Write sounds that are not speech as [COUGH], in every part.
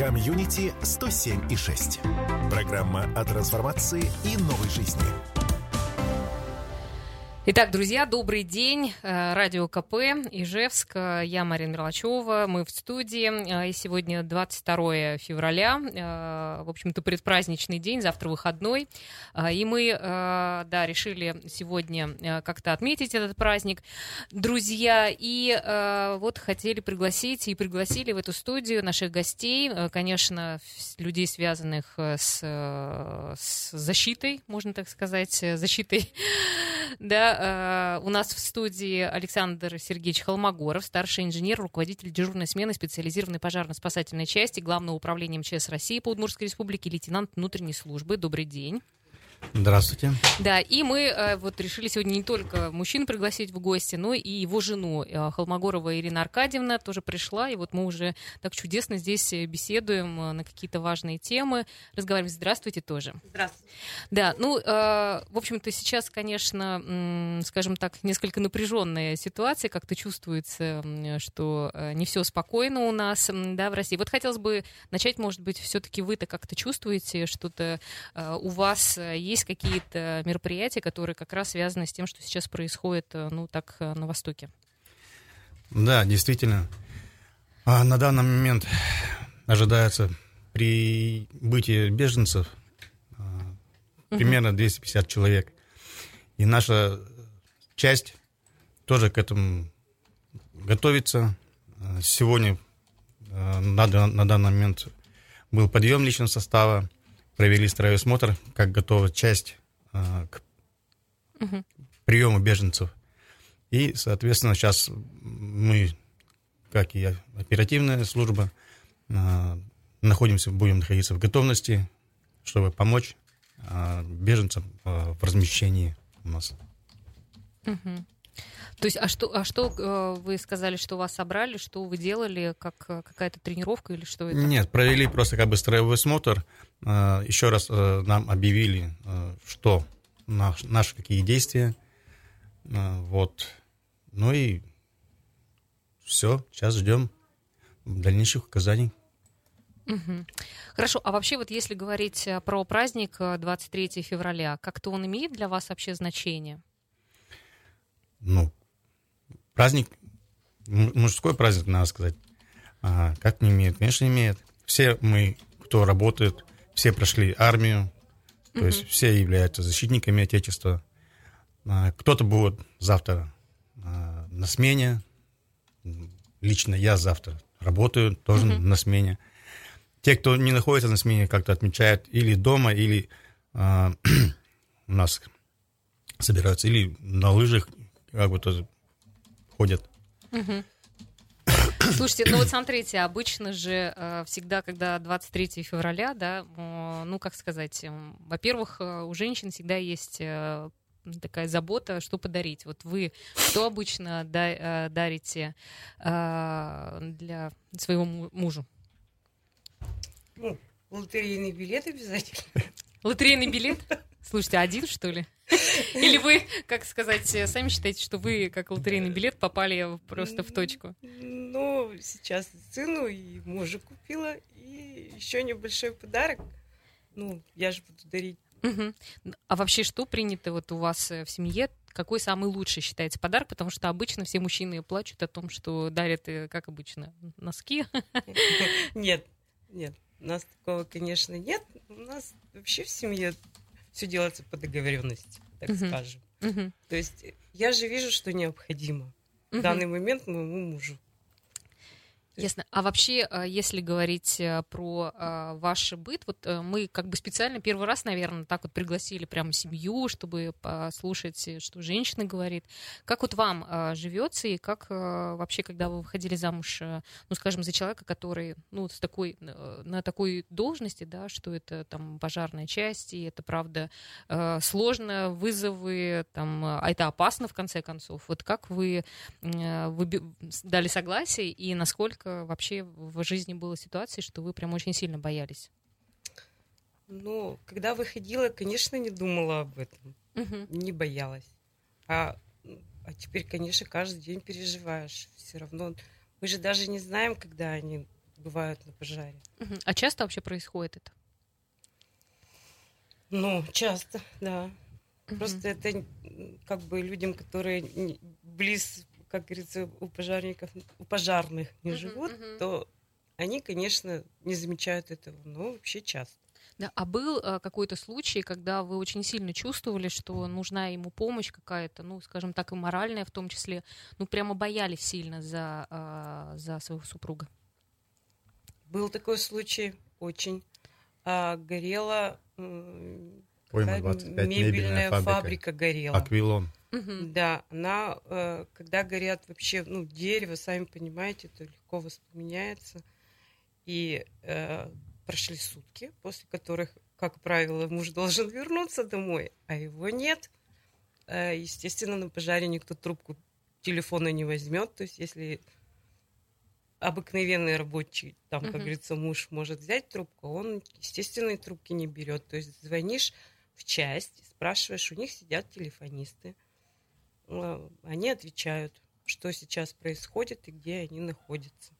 Комьюнити 107 и 6. Программа о трансформации и новой жизни. Итак, друзья, добрый день. Э, радио КП, Ижевск. Я Марина Мерлачева. Мы в студии. Э, и сегодня 22 февраля. Э, в общем-то, предпраздничный день, завтра выходной. И мы, да, решили сегодня как-то отметить этот праздник. Друзья, и вот хотели пригласить и пригласили в эту студию наших гостей, конечно, людей, связанных с, с защитой, можно так сказать, защитой, [LAUGHS] да, э, у нас в студии Александр Сергеевич Холмогоров, старший инженер, руководитель дежурной смены специализированной пожарно-спасательной части Главного управления МЧС России по Удмуртской республике, лейтенант внутренней службы. Добрый день. Здравствуйте. Да, и мы э, вот решили сегодня не только мужчин пригласить в гости, но и его жену э, Холмогорова Ирина Аркадьевна тоже пришла, и вот мы уже так чудесно здесь э, беседуем э, на какие-то важные темы, разговариваем. Здравствуйте тоже. Здравствуйте. Да, ну, э, в общем-то, сейчас, конечно, скажем так, несколько напряженная ситуация, как-то чувствуется, что э, не все спокойно у нас, да, в России. Вот хотелось бы начать, может быть, все-таки вы-то как-то чувствуете, что-то э, у вас э, есть какие-то мероприятия, которые как раз связаны с тем, что сейчас происходит, э, ну, так, э, на Востоке? Да, действительно. А на данный момент ожидается прибытие беженцев а, примерно 250 человек. И наша часть тоже к этому готовится. А, Сегодня а, на, дан- на данный момент был подъем личного состава, провели строевой осмотр, как готова часть а, к Мгм. приему беженцев. И, соответственно, сейчас мы, как и оперативная служба, а, находимся, будем находиться в готовности, чтобы помочь а, беженцам а, в размещении у нас. Мгм. То есть, а что, а что э, вы сказали, что вас собрали, что вы делали, как э, какая-то тренировка или что это? Нет, провели просто как бы строевой осмотр. А, Еще раз нам объявили, что наш- наши какие действия. Вот. Ну и все, сейчас ждем дальнейших указаний. Мгм. Хорошо, а вообще вот если говорить э, про праздник э, 23 февраля, как-то он имеет для вас вообще значение? Ну, праздник, мужской праздник, надо сказать. А, как не имеет? Конечно, имеет. Все мы, кто работает, все прошли армию, то есть все являются защитниками Отечества. А, кто-то будет завтра а, на смене. Лично я завтра работаю тоже на смене. Те, кто не находится на смене, как-то отмечают или дома, или а, [CLEARS THROAT] у нас собираются, или на лыжах как бы тоже ходят. Слушайте, ну вот смотрите, обычно же э, всегда, когда 23 февраля, да, э, ну как сказать, во-первых, э, у женщин всегда есть э, такая забота, что подарить. Вот вы что обычно да- дарите для своего му- мужу? Ну, лотерейный билет обязательно. Лотерейный билет? Слушайте, один что ли? [LAUGHS] Или вы, как сказать, э, сами считаете, что вы, как лотерейный билет, попали просто в точку? Ну, сейчас сыну и мужу купила, и еще небольшой подарок. Ну, я же буду дарить. Мгм. А вообще, что принято вот у вас э, в семье? Какой самый лучший считается подарок? Потому что обычно все мужчины плачут о том, что дарят, э, как обычно, носки. [LAUGHS] Нет, нет, у нас такого, конечно, нет. У нас вообще в семье все делается по договоренности, так Мгм. скажем. Мгм. То есть я же вижу, что необходимо в Мгм. данный момент моему мужу. Ясно. А вообще, э, если говорить э, про э, ваш быт, вот мы как бы специально первый раз, наверное, так вот пригласили прямо семью, чтобы послушать, что женщина говорит. Как вот вам живется и как вообще, когда вы выходили замуж, ну, скажем, за человека, который, ну, с такой, на такой должности, да, что это там пожарная часть, и это, правда, сложно, вызовы, там, а это опасно, в конце концов. Вот как вы выби- дали согласие и насколько вообще в жизни было ситуации, что вы прям очень сильно боялись? Ну, когда выходила, конечно, не думала об этом. не боялась. А, а теперь, конечно, каждый день переживаешь. Все равно мы же даже не знаем, когда они бывают на пожаре. Мгм. А часто вообще происходит это? Ну, часто, да. Мгм. Просто это как бы людям, которые близ, как говорится, у пожарников, у пожарных не Мгм, живут, мгм. то они, конечно, не замечают этого, но вообще часто. Да, а был э, какой-то случай, когда вы очень сильно чувствовали, что нужна ему помощь какая-то, ну, скажем так, и моральная в том числе, ну, прямо боялись сильно за, а, за своего супруга? Был такой случай, очень. А, горела м, Пойма такая 25, мебельная мебельная фабрика. фабрика. горела. Аквилон. Мгм. Да, она, э, когда горят вообще, ну, дерево, сами понимаете, это легко воспламеняется. И э, прошли сутки, после которых, как правило, муж должен вернуться домой, а его нет. Э, естественно, на пожаре никто трубку телефона не возьмет. То есть, если обыкновенный рабочий, там, как Мгм. говорится, муж может взять трубку, он, естественно, и трубки не берет. То есть звонишь в часть, спрашиваешь, у них сидят телефонисты. Э, Они отвечают, что сейчас происходит и где они находятся.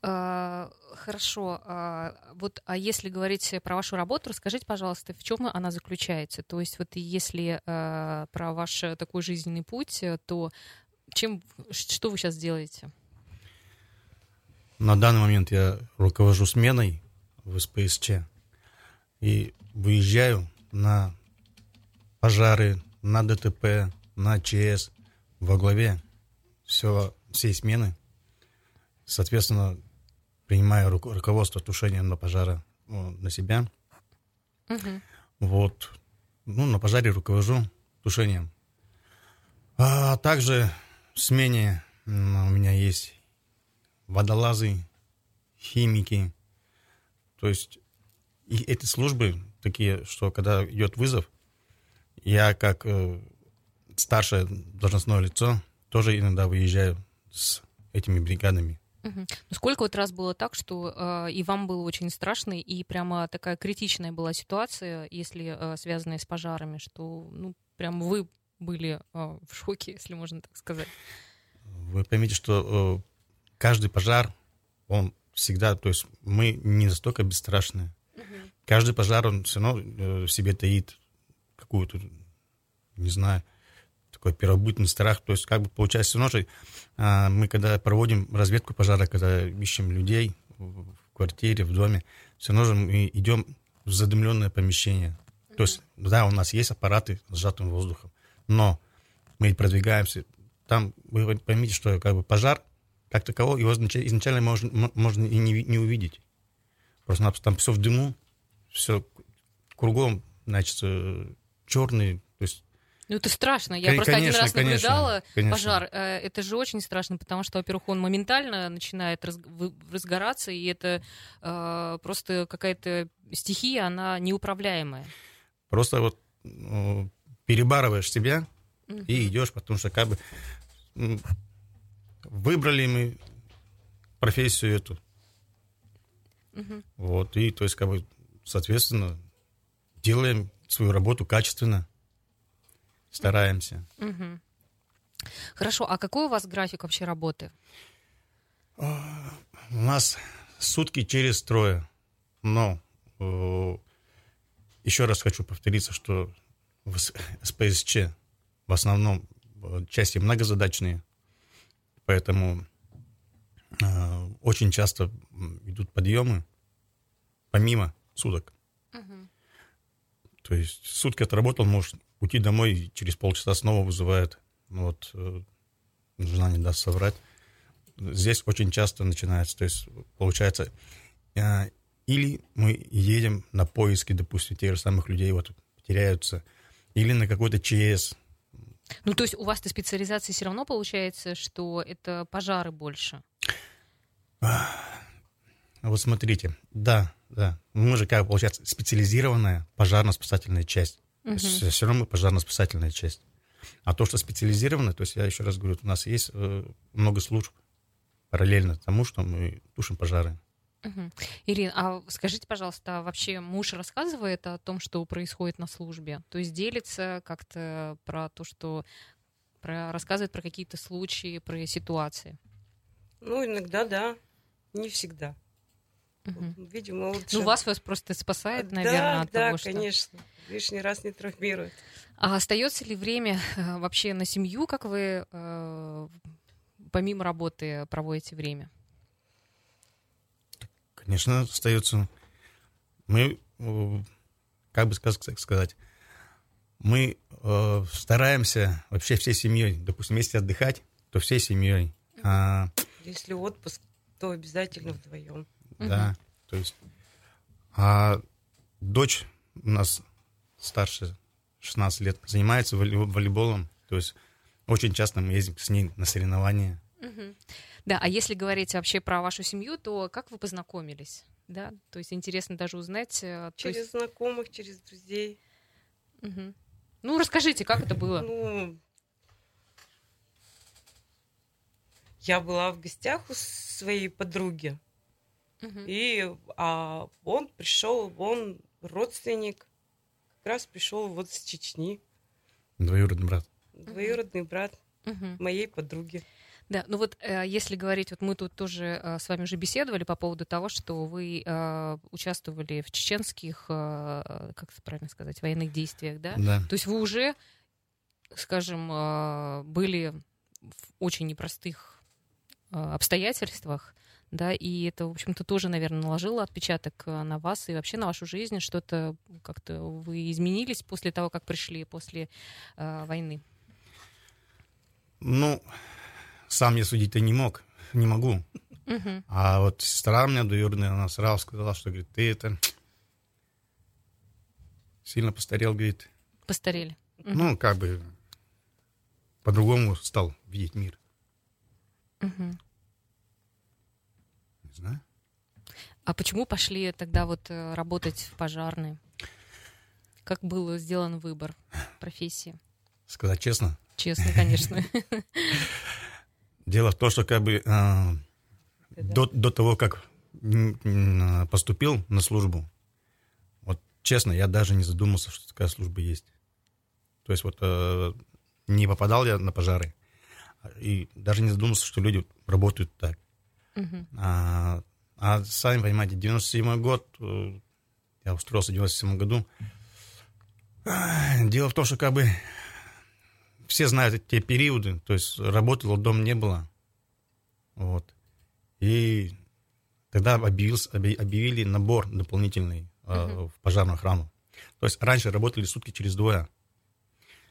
А, Хорошо. А, Вот, а если говорить про вашу работу, расскажите, пожалуйста, в чем она заключается? То есть, вот если а, про ваш такой жизненный путь, э, то чем, что вы сейчас делаете? На данный момент я руковожу сменой в СПСЧ и выезжаю на пожары, на ДТП, на ЧС во главе все, всей смены. Соответственно, принимаю руко- руководство тушения на пожара ну, на себя. Мгм. Вот. Ну, на пожаре руковожу тушением. А также в смене у меня есть водолазы, химики. То есть и эти службы такие, что когда идет вызов, я как э, старшее должностное лицо тоже иногда выезжаю с этими бригадами. Ну, сколько вот раз было так, что э, и вам было очень страшно, и прямо такая критичная была ситуация, если э, связанная с пожарами, что, ну, прям вы были э, в шоке, если можно так сказать. Вы поймите, что э, каждый пожар, он всегда, то есть мы не настолько бесстрашны. Каждый пожар, он все равно э, в себе таит какую-то, не знаю, такой первобытный страх. То есть как бы получается все равно же, а, мы когда проводим разведку пожара, когда ищем людей в квартире, в доме, все равно же мы идем в задымленное помещение. То есть, да, у нас есть аппараты с сжатым воздухом, но мы продвигаемся. Там вы поймите, что как бы пожар, как такового, его изнач- изначально можно, можно и не, не увидеть. Просто там все в дыму, все кругом, значит, черный, то есть Ну, это страшно. Я Кон- просто один конечно, раз конечно, наблюдала конечно. пожар. Э, Это же очень страшно, потому что, во-первых, он моментально начинает раз- разгораться, и это э, просто какая-то стихия, она неуправляемая. просто вот ну, перебарываешь себя Мгм. и идешь, потому что как бы выбрали мы профессию эту. Мгм. Вот, и то есть, как бы, соответственно, делаем свою работу качественно, стараемся. Хорошо, а какой у вас график вообще работы? У нас сутки через трое, но еще раз хочу повториться, что в СПСЧ в основном э, части многозадачные, поэтому э, очень часто идут подъемы помимо суток. То есть сутки отработал, можешь уйти домой, и через полчаса снова вызывает. Ну вот, э, жена не даст соврать. Здесь очень часто начинается, то есть получается, э, или мы едем на поиски, допустим, тех же самых людей, вот теряются, или на какой-то ЧС. Ну, то есть у вас-то специализация все равно получается, что это пожары больше. Вот смотрите, да, да, мы же как получается специализированная пожарно-спасательная часть. Мгм. Все равно мы пожарно-спасательная часть. А то, что специализировано, то есть я еще раз говорю, у нас есть э, много служб параллельно тому, что мы тушим пожары. Мгм. Ирина, а скажите, пожалуйста, а вообще муж рассказывает о том, что происходит на службе? То есть делится как-то про то, что про, рассказывает про какие-то случаи, про ситуации? Ну, иногда, да. Не всегда. Мгм. Видимо, лучше... Ну, вас вас просто спасает, Да, наверное, от да, того, что... конечно. Лишний раз не травмирует. А остается ли время э, вообще на семью, как вы э, помимо работы проводите время? Конечно, остается. Мы, э, как бы сказ- сказать, мы э, стараемся вообще всей семьей, допустим, если отдыхать, то всей семьей. А, Если отпуск, то обязательно вдвоем. Да, то есть. А дочь у нас старше 16 лет, занимается волей- волейболом, то есть очень часто мы ездим с ней на соревнования. Да, а если говорить вообще про вашу семью, то как вы познакомились? Да, то есть интересно даже узнать. э, Через есть- знакомых, через друзей. Мгм. Ну, расскажите, как это было? Ну, я была в гостях у своей подруги, Мгм. и а он пришел, он родственник, как раз пришел вот с Чечни, Двоюродный брат. двоюродный брат Мгм. моей подруги. Да, ну вот э, если говорить, вот мы тут тоже э, с вами уже беседовали по поводу того, что вы э, участвовали в чеченских, э, как это правильно сказать, военных действиях, да? Да. То есть вы уже, скажем, э, были в очень непростых э, обстоятельствах, да, и это, в общем-то, тоже, наверное, наложило отпечаток э, на вас и вообще на вашу жизнь, что-то как-то вы изменились после того, как пришли после э, войны. Ну, сам я судить-то не мог, не могу. Мгм. А вот сестра у меня двоюродная, она сразу сказала, что, говорит, ты это сильно постарел, говорит. Постарели. Мгм. Ну, как бы по-другому стал видеть мир. Мгм. Знаю. А почему пошли тогда вот э, работать в пожарной? Как был сделан выбор профессии? Сказать честно, Честно, конечно. [LAUGHS] [LAUGHS] дело в том, что как бы а, до, до того, как поступил на службу, вот честно, я даже не задумался, что такая служба есть. То есть вот э, не попадал я на пожары, и даже не задумался, что люди работают так. А, а сами понимаете, 97 год, э, я устроился в 97 году. Дело в том, что как бы все знают те периоды, то есть работало, дом не было. Вот. И тогда объявился, объ- объявили набор дополнительный э, в пожарную охрану. То есть раньше работали сутки через двое.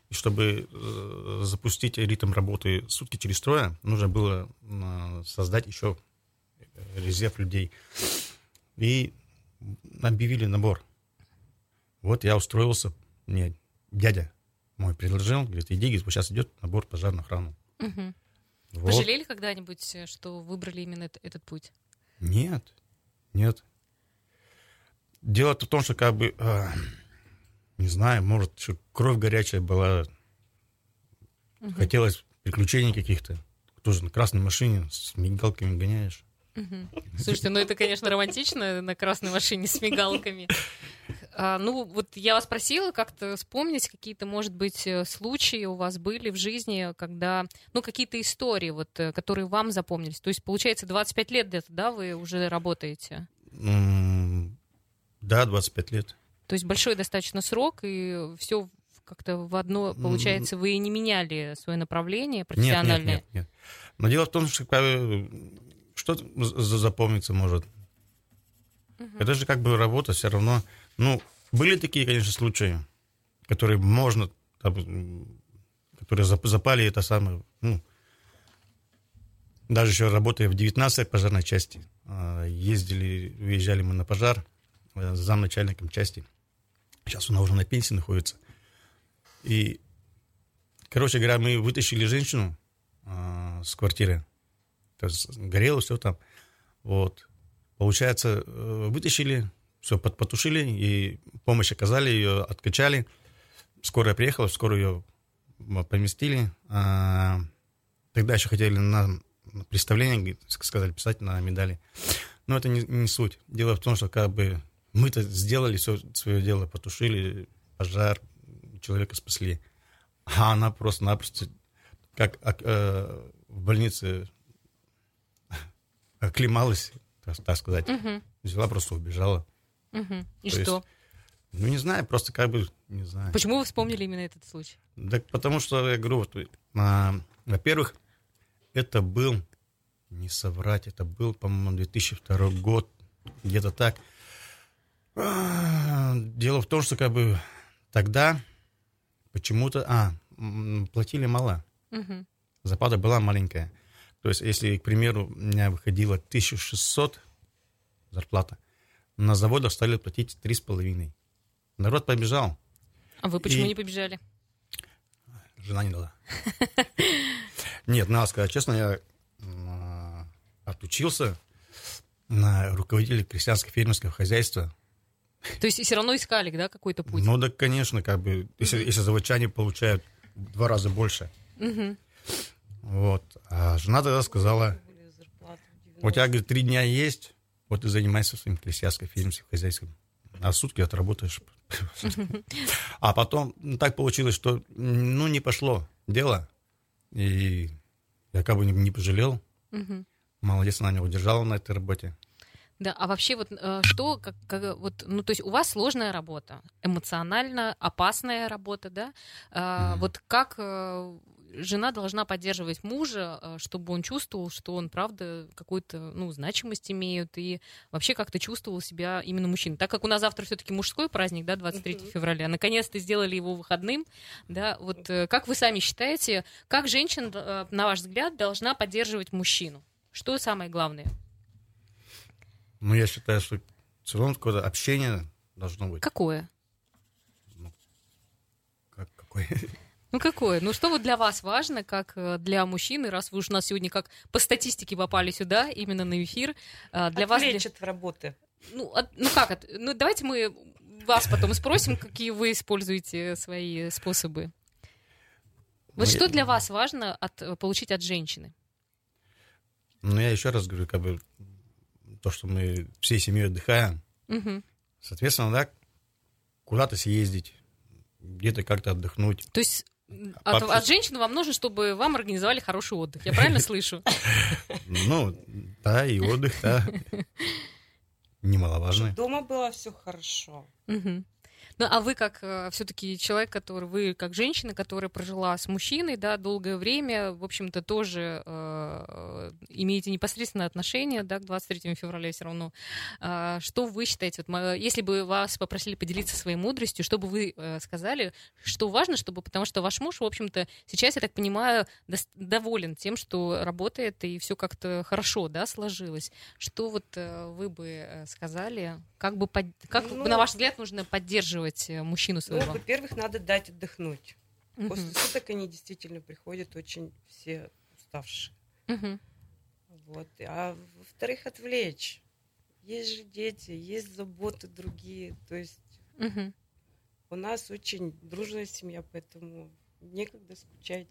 И чтобы э, запустить ритм работы сутки через трое, нужно было э, создать еще резерв людей. И объявили набор. Вот я устроился, мне дядя мой предложил, говорит, иди, говорит, сейчас идет набор пожарную охрану. Мгм. Вот. Пожалели когда-нибудь, э, что выбрали именно эт- этот путь? Нет, нет. Дело в том, что как бы, э, не знаю, может, кровь горячая была, Мгм. хотелось приключений каких-то. Тоже на красной машине с мигалками гоняешь. Слушайте, ну это, конечно, романтично на красной машине с мигалками. А, ну, вот я вас просила как-то вспомнить какие-то, может быть, э, случаи у вас были в жизни, когда, ну, какие-то истории, вот, э, которые вам запомнились. То есть, получается, 25 лет где-то, да, вы уже работаете? Да, 25 лет. То есть большой достаточно срок, и все как-то в одно, получается, вы не меняли свое направление Нет, профессиональное. нет, нет, нет. Но дело в том, что что за- запомниться может. Это же как бы работа все равно. Ну, были такие, конечно, случаи, которые можно, там, которые зап- запали это самое, ну, даже еще работая в 19-й пожарной части, а, ездили, выезжали мы на пожар э, с замначальником части. Сейчас он уже на пенсии находится. И, короче говоря, мы вытащили женщину а, с квартиры. То есть горело все там. Вот. Получается, э, вытащили, все потушили, и помощь оказали, ее откачали. Скорая приехала, скоро ее поместили. А, Тогда еще хотели на представление, сказали, писать на медали. Но это не, не суть. Дело в том, что как бы мы-то сделали все свое дело, потушили пожар, человека спасли. А она просто-напросто, как ак- э, в больнице оклемалась, так, сказать. Мгм. Взяла, просто убежала. Мгм. И То что? есть, Ну, не знаю, просто как бы, не знаю. Почему вы вспомнили именно этот случай? Да потому что, я говорю, вот, а, во-первых, это был, не соврать, это был, по-моему, 2002 год, где-то так. А, Дело в том, что как бы тогда почему-то, а, платили мало, Мгм. зарплата была маленькая. То есть, если, к примеру, у меня выходило 1600 зарплата, на заводах стали платить 3,5. Народ побежал. А вы почему И- не побежали? Жена не дала. [LAUGHS] Нет, надо сказать честно, я м, отучился на руководителя крестьянско-фермерского хозяйства. То есть все равно искали, да, какой-то путь? Ну да, конечно, как бы, если, если заводчане получают в два раза больше. Мгм. Вот. А жена тогда сказала, у тебя, говорит, три дня есть, вот ты занимайся своим крестьянско-фермерским хозяйством. А сутки отработаешь. [LAUGHS] А потом ну, так получилось, что ну не пошло дело. И я как бы не, пожалел. Молодец, она не удержала на этой работе. Да, а вообще вот э, что, как, как, вот, ну то есть у вас сложная работа, эмоционально опасная работа, да? Мгм. Вот как э, жена должна поддерживать мужа, э, чтобы он чувствовал, что он правда какую-то ну значимость имеет и вообще как-то чувствовал себя именно мужчиной. Так как у нас завтра все-таки мужской праздник, да, 23 Мгм. февраля, наконец-то сделали его выходным, да? Вот э, как вы сами считаете, как женщина, э, на ваш взгляд, должна поддерживать мужчину? Что самое главное? Но я считаю, что все равно какое-то общение должно быть. Какое? Как, какое? [LAUGHS] Ну какое? Ну что вот для вас важно, как э, для мужчины, раз вы уж у нас сегодня как по статистике попали сюда, именно на эфир, э, для вас... для- Отвлечь от работы. Ну, от- ну как это? Ну давайте мы вас потом спросим, какие вы используете свои способы. Вот Ну, что я- для вас важно от, э, получить от женщины? Но я еще раз говорю, как бы то, что мы всей семьей отдыхаем, Мгм. соответственно, да, куда-то съездить, где-то как-то отдохнуть. То есть от, Вообще- от женщины вам нужно, чтобы вам организовали хороший отдых. Я правильно слышу? Ну, да, и отдых, да. [LAUGHS] Немаловажно. Дома было все хорошо. Ну, а вы как все-таки человек, который вы как женщина, которая прожила с мужчиной, да, долгое время, в общем-то, тоже э, имеете непосредственное отношение, да, к 23 февраля все равно. А, что вы считаете, вот, если бы вас попросили поделиться своей мудростью, что бы вы э, сказали, что важно, чтобы, потому что ваш муж, в общем-то, сейчас, я так понимаю, дос- доволен тем, что работает и все как-то хорошо, да, сложилось. Что вот э, вы бы э, сказали, как бы, под- как, Ну, на ваш взгляд, нужно поддерживать э, мужчину Ну, своего? во-первых, надо дать отдохнуть. Мгм. После суток они действительно приходят очень все уставшие. Мгм. Вот. А во-вторых, отвлечь. Есть же дети, есть заботы другие. То есть Мгм. у нас очень дружная семья, поэтому некогда скучать.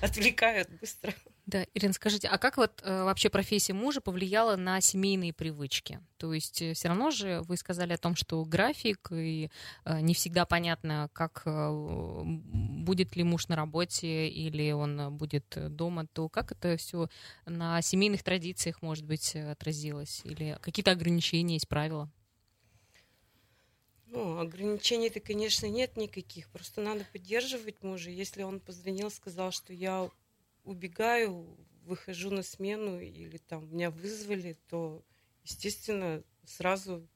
Отвлекают быстро. Да, Ирина, скажите, а как вот э, вообще профессия мужа повлияла на семейные привычки? То есть все равно же вы сказали о том, что график и э, не всегда понятно, как э, будет ли муж на работе или он э, будет э, дома, то как это все на семейных традициях, может быть, э, отразилось? Или какие-то ограничения есть, правила? Ну, ограничений-то, конечно, нет никаких. Просто надо поддерживать мужа. Если он позвонил, сказал, что я убегаю, выхожу на смену или там меня вызвали, то, естественно, сразу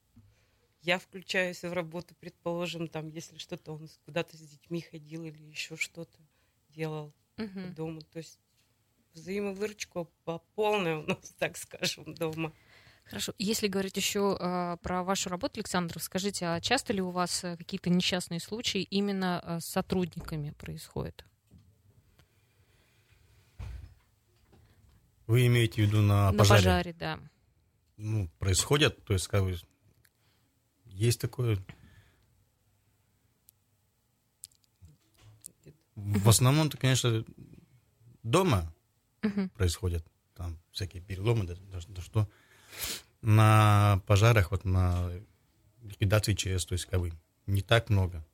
я включаюсь в работу, предположим, там, если что-то он куда-то с детьми ходил или еще что-то делал Мгм. дому. То есть взаимовыручка по полной у нас, так скажем, дома. Хорошо. Если говорить еще э, про вашу работу, Александр, скажите, а часто ли у вас э, какие-то несчастные случаи именно э, с сотрудниками происходят? Вы имеете в виду на На пожаре? пожаре, да. Ну, происходят, то есть, как бы, есть такое. В основном-то, конечно, дома происходят там всякие переломы, да, да, да что. На пожарах, вот на ликвидации ЧС, то есть бы не так много.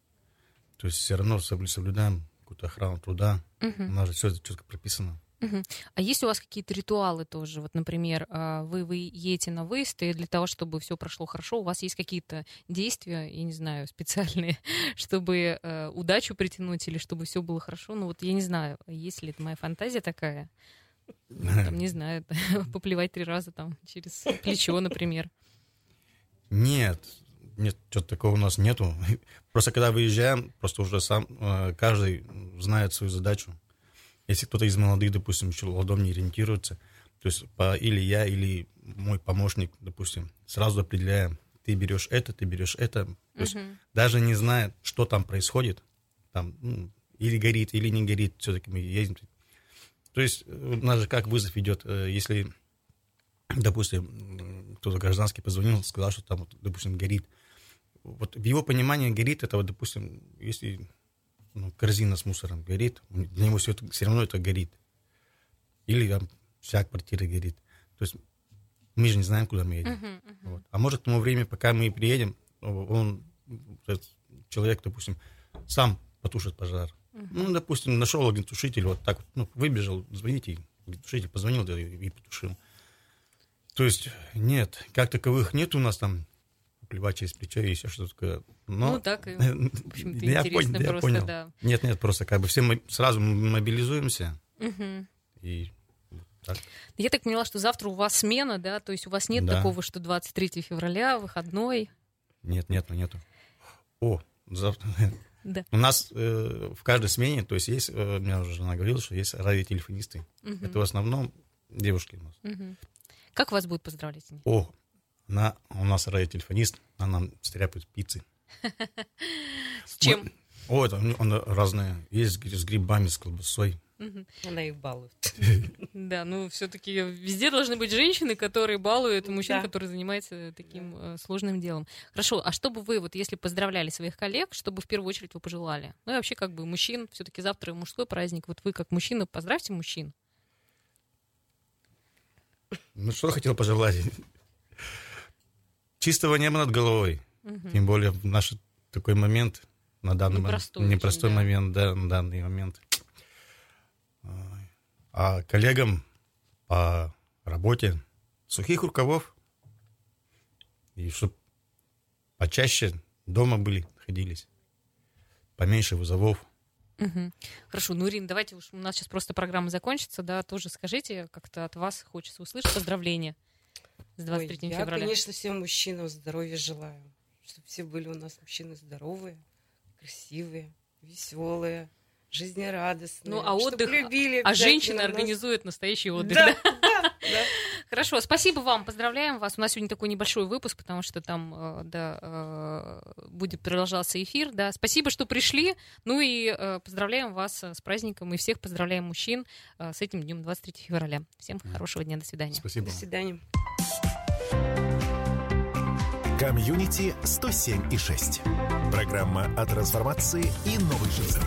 То есть все равно соблю- соблюдаем какую-то охрану труда. У Мгм. нас же все четко прописано. Мгм. А есть у вас какие-то ритуалы тоже? Вот, например, а, вы, вы едете на выезд, и для того, чтобы все прошло хорошо, у вас есть какие-то действия, я не знаю, [LAUGHS] специальные, чтобы э, удачу притянуть или чтобы все было хорошо? Ну вот я не знаю, есть ли это моя фантазия такая? Там, [LAUGHS] не знаю, [LAUGHS] поплевать три раза там через плечо, например. Нет, нет, что-то такого у нас нету. [LAUGHS] Просто когда выезжаем, просто уже сам э, каждый знает свою задачу. Если кто-то из молодых, допустим, еще ладом не ориентируется, то есть по, или я, или мой помощник, допустим, сразу определяем, ты берешь это, ты берешь это. То есть Мгм. даже не зная, что там происходит, там ну, или горит, или не горит, все-таки мы едем. То есть у нас же как вызов идет, э, если, допустим, кто-то гражданский позвонил, сказал, что там, допустим, горит. Вот в его понимании горит, это вот, допустим, если ну, корзина с мусором горит, для него все, это, все равно это горит. Или там вся квартира горит. То есть мы же не знаем, куда мы едем. Мгм, мгм. Вот. А может, к тому времени, пока мы приедем, он, человек, допустим, сам потушит пожар. Ну, допустим, нашел огнетушитель, вот так вот, ну, выбежал, звоните, огнетушитель позвонил да, и, потушил. То есть, нет, как таковых нет у нас там плевать через плечо и еще что-то такое. Но, Ну, так и, [LAUGHS] в общем-то, я интересно понял, я просто, понял. да. Нет, нет, просто как бы все мы сразу мобилизуемся и так. Я так поняла, что завтра у вас смена, да? То есть у вас нет Да. такого, что 23 февраля, выходной. Нет, нету, нету. О, завтра. [LAUGHS] Да. У нас э, в каждой смене, то есть есть, э, меня уже жена говорила, что есть радиотелефонисты. Мгм. Это в основном девушки у нас. Мгм. Как вас будет поздравлять? О, она, у нас радиотелефонист, она нам стряпает пиццы. [LAUGHS] С чем? О, это у она разные. Есть с грибами, с колбасой. Она их балует. [LAUGHS] Да, ну все-таки везде должны быть женщины, которые балуют мужчин, Да. которые занимаются таким э, сложным делом. Хорошо, а что бы вы, вот если поздравляли своих коллег, что бы в первую очередь вы пожелали? Ну и вообще как бы мужчин, все-таки завтра мужской праздник, вот вы как мужчина поздравьте мужчин. Ну, что хотел пожелать? Чистого неба над головой. Тем более в наш такой момент, на данный Непростой момент, очень, непростой да. момент, да, на данный момент. А коллегам по работе сухих рукавов, и чтобы почаще дома были, находились, поменьше вызовов. Мгм. Хорошо, ну, Ирина, давайте уж у нас сейчас просто программа закончится, да, тоже скажите, как-то от вас хочется услышать поздравления с 23 Ой, я, февраля. конечно, всем мужчинам здоровья желаю. Чтобы все были у нас мужчины здоровые, красивые, веселые, жизнерадостные. Ну, а отдых- любили А нас. организует настоящий отдых, Да, да? да, да. [LAUGHS] Хорошо, спасибо вам, поздравляем вас. У нас сегодня такой небольшой выпуск, потому что там, э, да, э, будет продолжаться эфир, да. Спасибо, что пришли. Ну и э, поздравляем вас с праздником и всех поздравляем мужчин с этим днем 23 февраля. Всем хорошего дня, до свидания. Спасибо. До свидания. Комьюнити 107 и 6. Программа о трансформации и новой жизни.